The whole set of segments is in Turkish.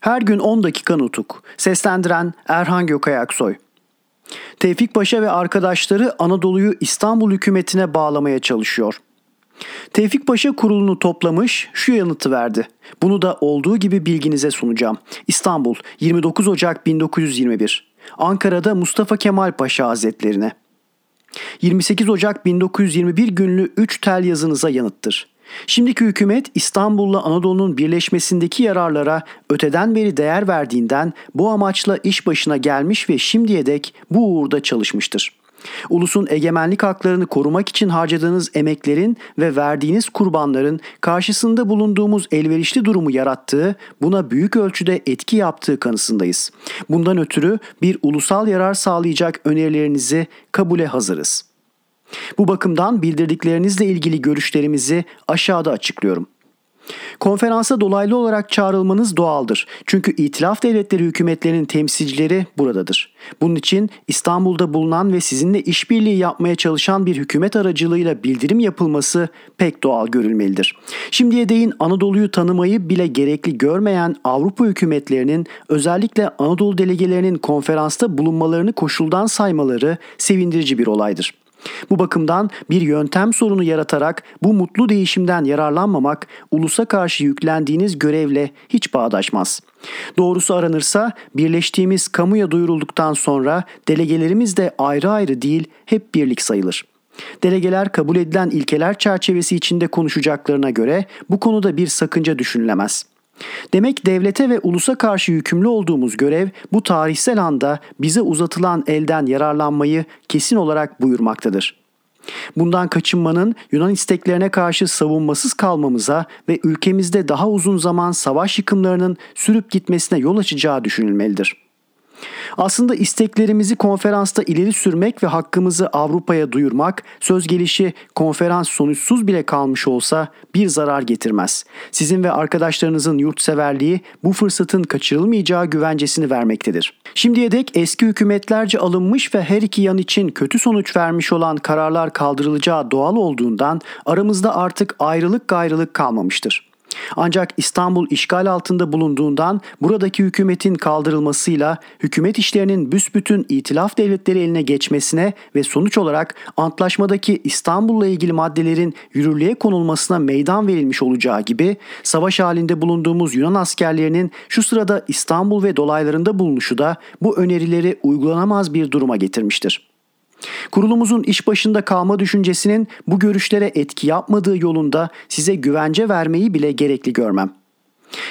Her gün 10 dakika nutuk. Seslendiren Erhan Gökayaksoy. Tevfik Paşa ve arkadaşları Anadolu'yu İstanbul hükümetine bağlamaya çalışıyor. Tevfik Paşa kurulunu toplamış şu yanıtı verdi. Bunu da olduğu gibi bilginize sunacağım. İstanbul 29 Ocak 1921. Ankara'da Mustafa Kemal Paşa Hazretlerine. 28 Ocak 1921 günlü 3 tel yazınıza yanıttır. Şimdiki hükümet İstanbul'la Anadolu'nun birleşmesindeki yararlara öteden beri değer verdiğinden bu amaçla iş başına gelmiş ve şimdiye dek bu uğurda çalışmıştır. Ulusun egemenlik haklarını korumak için harcadığınız emeklerin ve verdiğiniz kurbanların karşısında bulunduğumuz elverişli durumu yarattığı, buna büyük ölçüde etki yaptığı kanısındayız. Bundan ötürü bir ulusal yarar sağlayacak önerilerinizi kabule hazırız.'' Bu bakımdan bildirdiklerinizle ilgili görüşlerimizi aşağıda açıklıyorum. Konferansa dolaylı olarak çağrılmanız doğaldır. Çünkü İtilaf Devletleri hükümetlerinin temsilcileri buradadır. Bunun için İstanbul'da bulunan ve sizinle işbirliği yapmaya çalışan bir hükümet aracılığıyla bildirim yapılması pek doğal görülmelidir. Şimdiye değin Anadolu'yu tanımayı bile gerekli görmeyen Avrupa hükümetlerinin özellikle Anadolu delegelerinin konferansta bulunmalarını koşuldan saymaları sevindirici bir olaydır. Bu bakımdan bir yöntem sorunu yaratarak bu mutlu değişimden yararlanmamak ulusa karşı yüklendiğiniz görevle hiç bağdaşmaz. Doğrusu aranırsa birleştiğimiz kamuya duyurulduktan sonra delegelerimiz de ayrı ayrı değil hep birlik sayılır. Delegeler kabul edilen ilkeler çerçevesi içinde konuşacaklarına göre bu konuda bir sakınca düşünülemez.'' Demek devlete ve ulusa karşı yükümlü olduğumuz görev bu tarihsel anda bize uzatılan elden yararlanmayı kesin olarak buyurmaktadır. Bundan kaçınmanın Yunan isteklerine karşı savunmasız kalmamıza ve ülkemizde daha uzun zaman savaş yıkımlarının sürüp gitmesine yol açacağı düşünülmelidir.'' Aslında isteklerimizi konferansta ileri sürmek ve hakkımızı Avrupa'ya duyurmak söz gelişi konferans sonuçsuz bile kalmış olsa bir zarar getirmez. Sizin ve arkadaşlarınızın yurtseverliği bu fırsatın kaçırılmayacağı güvencesini vermektedir. Şimdiye dek eski hükümetlerce alınmış ve her iki yan için kötü sonuç vermiş olan kararlar kaldırılacağı doğal olduğundan aramızda artık ayrılık gayrılık kalmamıştır. Ancak İstanbul işgal altında bulunduğundan buradaki hükümetin kaldırılmasıyla hükümet işlerinin büsbütün itilaf devletleri eline geçmesine ve sonuç olarak antlaşmadaki İstanbul'la ilgili maddelerin yürürlüğe konulmasına meydan verilmiş olacağı gibi savaş halinde bulunduğumuz Yunan askerlerinin şu sırada İstanbul ve dolaylarında bulunuşu da bu önerileri uygulanamaz bir duruma getirmiştir. Kurulumuzun iş başında kalma düşüncesinin bu görüşlere etki yapmadığı yolunda size güvence vermeyi bile gerekli görmem.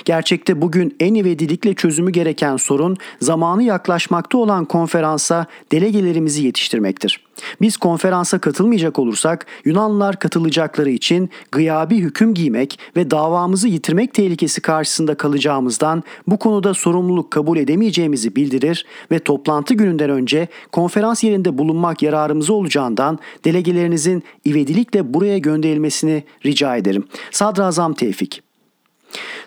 Gerçekte bugün en ivedilikle çözümü gereken sorun zamanı yaklaşmakta olan konferansa delegelerimizi yetiştirmektir. Biz konferansa katılmayacak olursak Yunanlılar katılacakları için gıyabi hüküm giymek ve davamızı yitirmek tehlikesi karşısında kalacağımızdan bu konuda sorumluluk kabul edemeyeceğimizi bildirir ve toplantı gününden önce konferans yerinde bulunmak yararımıza olacağından delegelerinizin ivedilikle buraya gönderilmesini rica ederim. Sadrazam Tevfik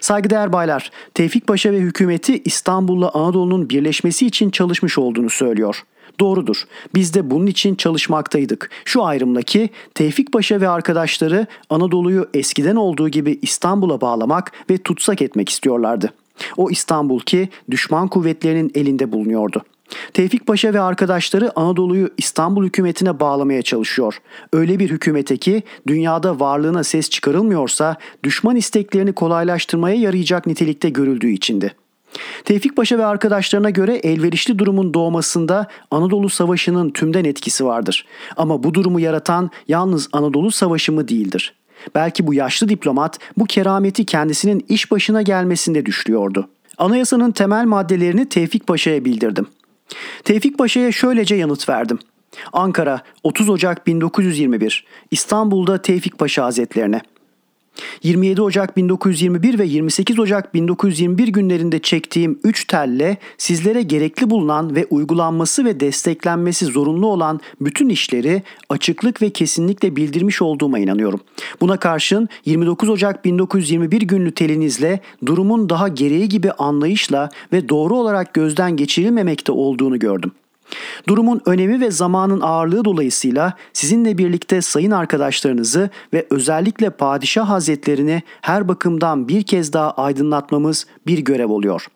Saygıdeğer baylar, Tevfik Paşa ve hükümeti İstanbul'la Anadolu'nun birleşmesi için çalışmış olduğunu söylüyor. Doğrudur. Biz de bunun için çalışmaktaydık. Şu ayrımla ki Tevfik Paşa ve arkadaşları Anadolu'yu eskiden olduğu gibi İstanbul'a bağlamak ve tutsak etmek istiyorlardı. O İstanbul ki düşman kuvvetlerinin elinde bulunuyordu. Tevfik Paşa ve arkadaşları Anadolu'yu İstanbul hükümetine bağlamaya çalışıyor. Öyle bir hükümete ki dünyada varlığına ses çıkarılmıyorsa düşman isteklerini kolaylaştırmaya yarayacak nitelikte görüldüğü içindi. Tevfik Paşa ve arkadaşlarına göre elverişli durumun doğmasında Anadolu Savaşı'nın tümden etkisi vardır. Ama bu durumu yaratan yalnız Anadolu Savaşı mı değildir. Belki bu yaşlı diplomat bu kerameti kendisinin iş başına gelmesinde düşlüyordu. Anayasanın temel maddelerini Tevfik Paşa'ya bildirdim. Tevfik Paşa'ya şöylece yanıt verdim. Ankara 30 Ocak 1921 İstanbul'da Tevfik Paşa Hazretlerine 27 Ocak 1921 ve 28 Ocak 1921 günlerinde çektiğim 3 telle sizlere gerekli bulunan ve uygulanması ve desteklenmesi zorunlu olan bütün işleri açıklık ve kesinlikle bildirmiş olduğuma inanıyorum. Buna karşın 29 Ocak 1921 günlü telinizle durumun daha gereği gibi anlayışla ve doğru olarak gözden geçirilmemekte olduğunu gördüm. Durumun önemi ve zamanın ağırlığı dolayısıyla sizinle birlikte sayın arkadaşlarınızı ve özellikle padişah hazretlerini her bakımdan bir kez daha aydınlatmamız bir görev oluyor.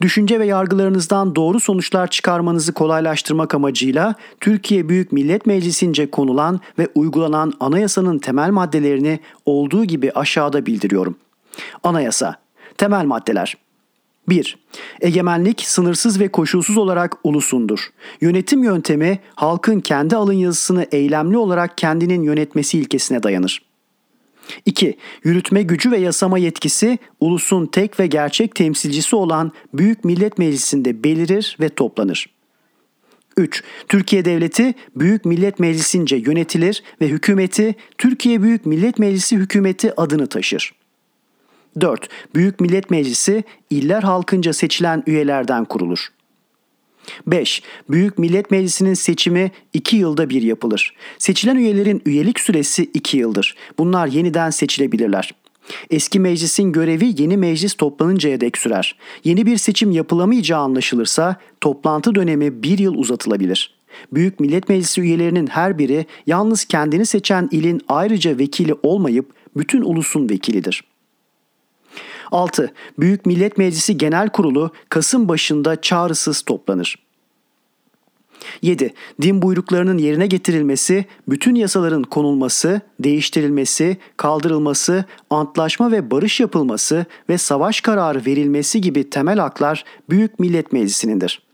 Düşünce ve yargılarınızdan doğru sonuçlar çıkarmanızı kolaylaştırmak amacıyla Türkiye Büyük Millet Meclisi'nce konulan ve uygulanan anayasanın temel maddelerini olduğu gibi aşağıda bildiriyorum. Anayasa Temel maddeler 1. Egemenlik sınırsız ve koşulsuz olarak ulusundur. Yönetim yöntemi halkın kendi alın yazısını eylemli olarak kendinin yönetmesi ilkesine dayanır. 2. Yürütme gücü ve yasama yetkisi ulusun tek ve gerçek temsilcisi olan Büyük Millet Meclisi'nde belirir ve toplanır. 3. Türkiye Devleti Büyük Millet Meclisi'nce yönetilir ve hükümeti Türkiye Büyük Millet Meclisi hükümeti adını taşır. 4. Büyük Millet Meclisi iller halkınca seçilen üyelerden kurulur. 5. Büyük Millet Meclisi'nin seçimi 2 yılda bir yapılır. Seçilen üyelerin üyelik süresi 2 yıldır. Bunlar yeniden seçilebilirler. Eski meclisin görevi yeni meclis toplanıncaya dek sürer. Yeni bir seçim yapılamayacağı anlaşılırsa toplantı dönemi bir yıl uzatılabilir. Büyük Millet Meclisi üyelerinin her biri yalnız kendini seçen ilin ayrıca vekili olmayıp bütün ulusun vekilidir. 6. Büyük Millet Meclisi Genel Kurulu Kasım başında çağrısız toplanır. 7. Din buyruklarının yerine getirilmesi, bütün yasaların konulması, değiştirilmesi, kaldırılması, antlaşma ve barış yapılması ve savaş kararı verilmesi gibi temel haklar Büyük Millet Meclisi'nindir.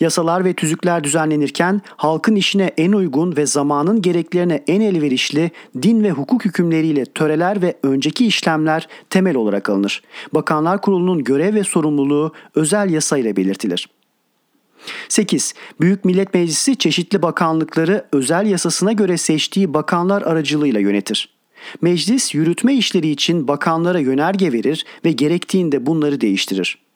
Yasalar ve tüzükler düzenlenirken halkın işine en uygun ve zamanın gereklerine en elverişli din ve hukuk hükümleriyle töreler ve önceki işlemler temel olarak alınır. Bakanlar Kurulu'nun görev ve sorumluluğu özel yasa ile belirtilir. 8. Büyük Millet Meclisi çeşitli bakanlıkları özel yasasına göre seçtiği bakanlar aracılığıyla yönetir. Meclis yürütme işleri için bakanlara yönerge verir ve gerektiğinde bunları değiştirir.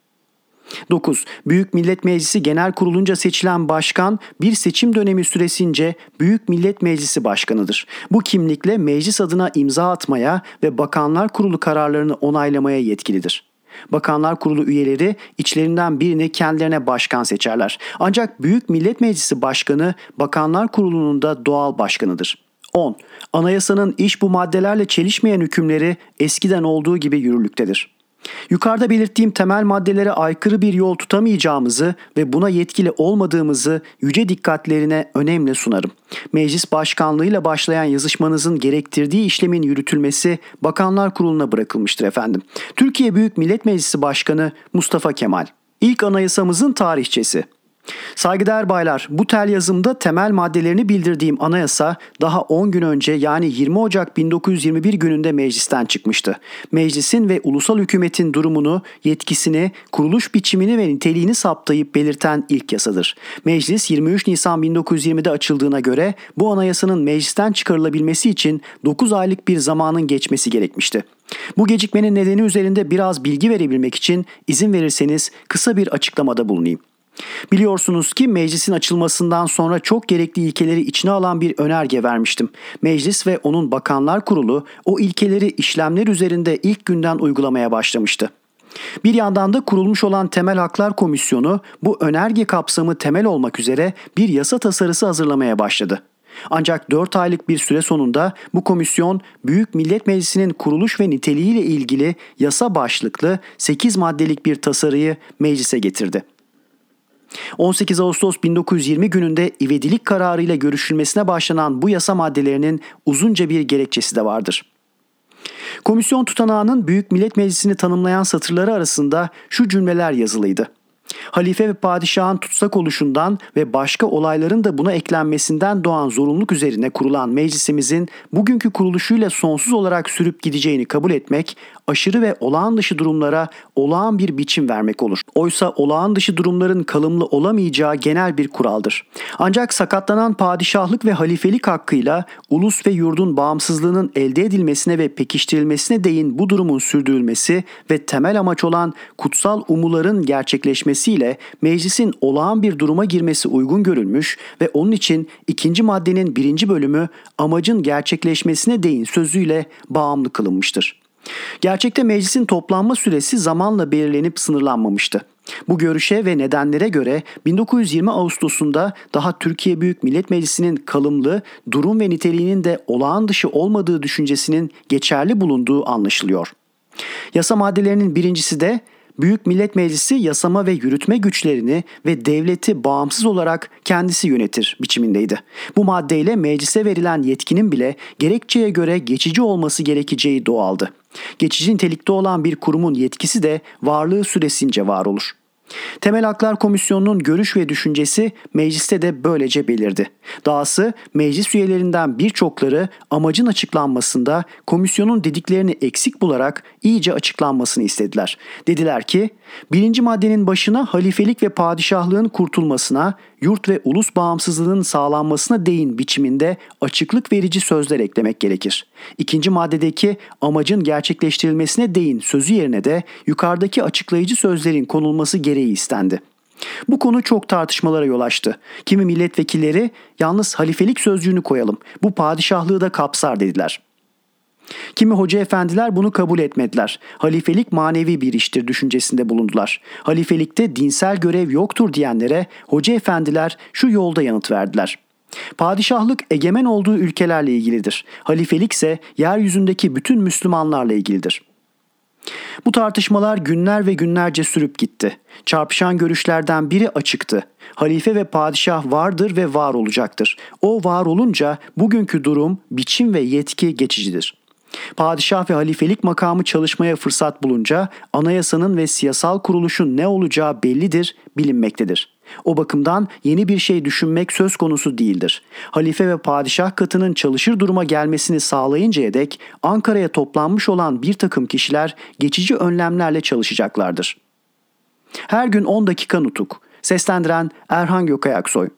9. Büyük Millet Meclisi Genel Kurulunca seçilen başkan bir seçim dönemi süresince Büyük Millet Meclisi Başkanıdır. Bu kimlikle meclis adına imza atmaya ve Bakanlar Kurulu kararlarını onaylamaya yetkilidir. Bakanlar Kurulu üyeleri içlerinden birini kendilerine başkan seçerler. Ancak Büyük Millet Meclisi Başkanı Bakanlar Kurulu'nun da doğal başkanıdır. 10. Anayasanın iş bu maddelerle çelişmeyen hükümleri eskiden olduğu gibi yürürlüktedir. Yukarıda belirttiğim temel maddelere aykırı bir yol tutamayacağımızı ve buna yetkili olmadığımızı yüce dikkatlerine önemli sunarım. Meclis başkanlığıyla başlayan yazışmanızın gerektirdiği işlemin yürütülmesi Bakanlar Kurulu'na bırakılmıştır efendim. Türkiye Büyük Millet Meclisi Başkanı Mustafa Kemal. İlk anayasamızın tarihçesi. Saygıdeğer baylar, bu tel yazımda temel maddelerini bildirdiğim anayasa daha 10 gün önce yani 20 Ocak 1921 gününde meclisten çıkmıştı. Meclisin ve ulusal hükümetin durumunu, yetkisini, kuruluş biçimini ve niteliğini saptayıp belirten ilk yasadır. Meclis 23 Nisan 1920'de açıldığına göre bu anayasanın meclisten çıkarılabilmesi için 9 aylık bir zamanın geçmesi gerekmişti. Bu gecikmenin nedeni üzerinde biraz bilgi verebilmek için izin verirseniz kısa bir açıklamada bulunayım. Biliyorsunuz ki meclisin açılmasından sonra çok gerekli ilkeleri içine alan bir önerge vermiştim. Meclis ve onun bakanlar kurulu o ilkeleri işlemler üzerinde ilk günden uygulamaya başlamıştı. Bir yandan da kurulmuş olan Temel Haklar Komisyonu bu önerge kapsamı temel olmak üzere bir yasa tasarısı hazırlamaya başladı. Ancak 4 aylık bir süre sonunda bu komisyon Büyük Millet Meclisi'nin kuruluş ve niteliğiyle ilgili yasa başlıklı 8 maddelik bir tasarıyı meclise getirdi. 18 Ağustos 1920 gününde ivedilik kararıyla görüşülmesine başlanan bu yasa maddelerinin uzunca bir gerekçesi de vardır. Komisyon tutanağının Büyük Millet Meclisi'ni tanımlayan satırları arasında şu cümleler yazılıydı. Halife ve padişahın tutsak oluşundan ve başka olayların da buna eklenmesinden doğan zorunluluk üzerine kurulan meclisimizin bugünkü kuruluşuyla sonsuz olarak sürüp gideceğini kabul etmek, aşırı ve olağan dışı durumlara olağan bir biçim vermek olur. Oysa olağan dışı durumların kalımlı olamayacağı genel bir kuraldır. Ancak sakatlanan padişahlık ve halifelik hakkıyla ulus ve yurdun bağımsızlığının elde edilmesine ve pekiştirilmesine değin bu durumun sürdürülmesi ve temel amaç olan kutsal umuların gerçekleşmesiyle meclisin olağan bir duruma girmesi uygun görülmüş ve onun için ikinci maddenin birinci bölümü amacın gerçekleşmesine değin sözüyle bağımlı kılınmıştır. Gerçekte meclisin toplanma süresi zamanla belirlenip sınırlanmamıştı. Bu görüşe ve nedenlere göre 1920 Ağustos'unda daha Türkiye Büyük Millet Meclisi'nin kalımlı, durum ve niteliğinin de olağan dışı olmadığı düşüncesinin geçerli bulunduğu anlaşılıyor. Yasa maddelerinin birincisi de Büyük Millet Meclisi yasama ve yürütme güçlerini ve devleti bağımsız olarak kendisi yönetir biçimindeydi. Bu maddeyle meclise verilen yetkinin bile gerekçeye göre geçici olması gerekeceği doğaldı. Geçici nitelikte olan bir kurumun yetkisi de varlığı süresince var olur. Temel Haklar Komisyonu'nun görüş ve düşüncesi mecliste de böylece belirdi. Dahası meclis üyelerinden birçokları amacın açıklanmasında komisyonun dediklerini eksik bularak iyice açıklanmasını istediler. Dediler ki birinci maddenin başına halifelik ve padişahlığın kurtulmasına, yurt ve ulus bağımsızlığının sağlanmasına değin biçiminde açıklık verici sözler eklemek gerekir. İkinci maddedeki amacın gerçekleştirilmesine değin sözü yerine de yukarıdaki açıklayıcı sözlerin konulması gereği istendi. Bu konu çok tartışmalara yol açtı. Kimi milletvekilleri yalnız halifelik sözcüğünü koyalım. Bu padişahlığı da kapsar dediler. Kimi hoca efendiler bunu kabul etmediler. Halifelik manevi bir iştir düşüncesinde bulundular. Halifelikte dinsel görev yoktur diyenlere hoca efendiler şu yolda yanıt verdiler. Padişahlık egemen olduğu ülkelerle ilgilidir. Halifelik ise yeryüzündeki bütün Müslümanlarla ilgilidir.'' Bu tartışmalar günler ve günlerce sürüp gitti. Çarpışan görüşlerden biri açıktı. Halife ve padişah vardır ve var olacaktır. O var olunca bugünkü durum, biçim ve yetki geçicidir. Padişah ve halifelik makamı çalışmaya fırsat bulunca anayasanın ve siyasal kuruluşun ne olacağı bellidir, bilinmektedir. O bakımdan yeni bir şey düşünmek söz konusu değildir. Halife ve padişah katının çalışır duruma gelmesini sağlayıncaya dek Ankara'ya toplanmış olan bir takım kişiler geçici önlemlerle çalışacaklardır. Her gün 10 dakika nutuk. Seslendiren Erhan Gökayaksoy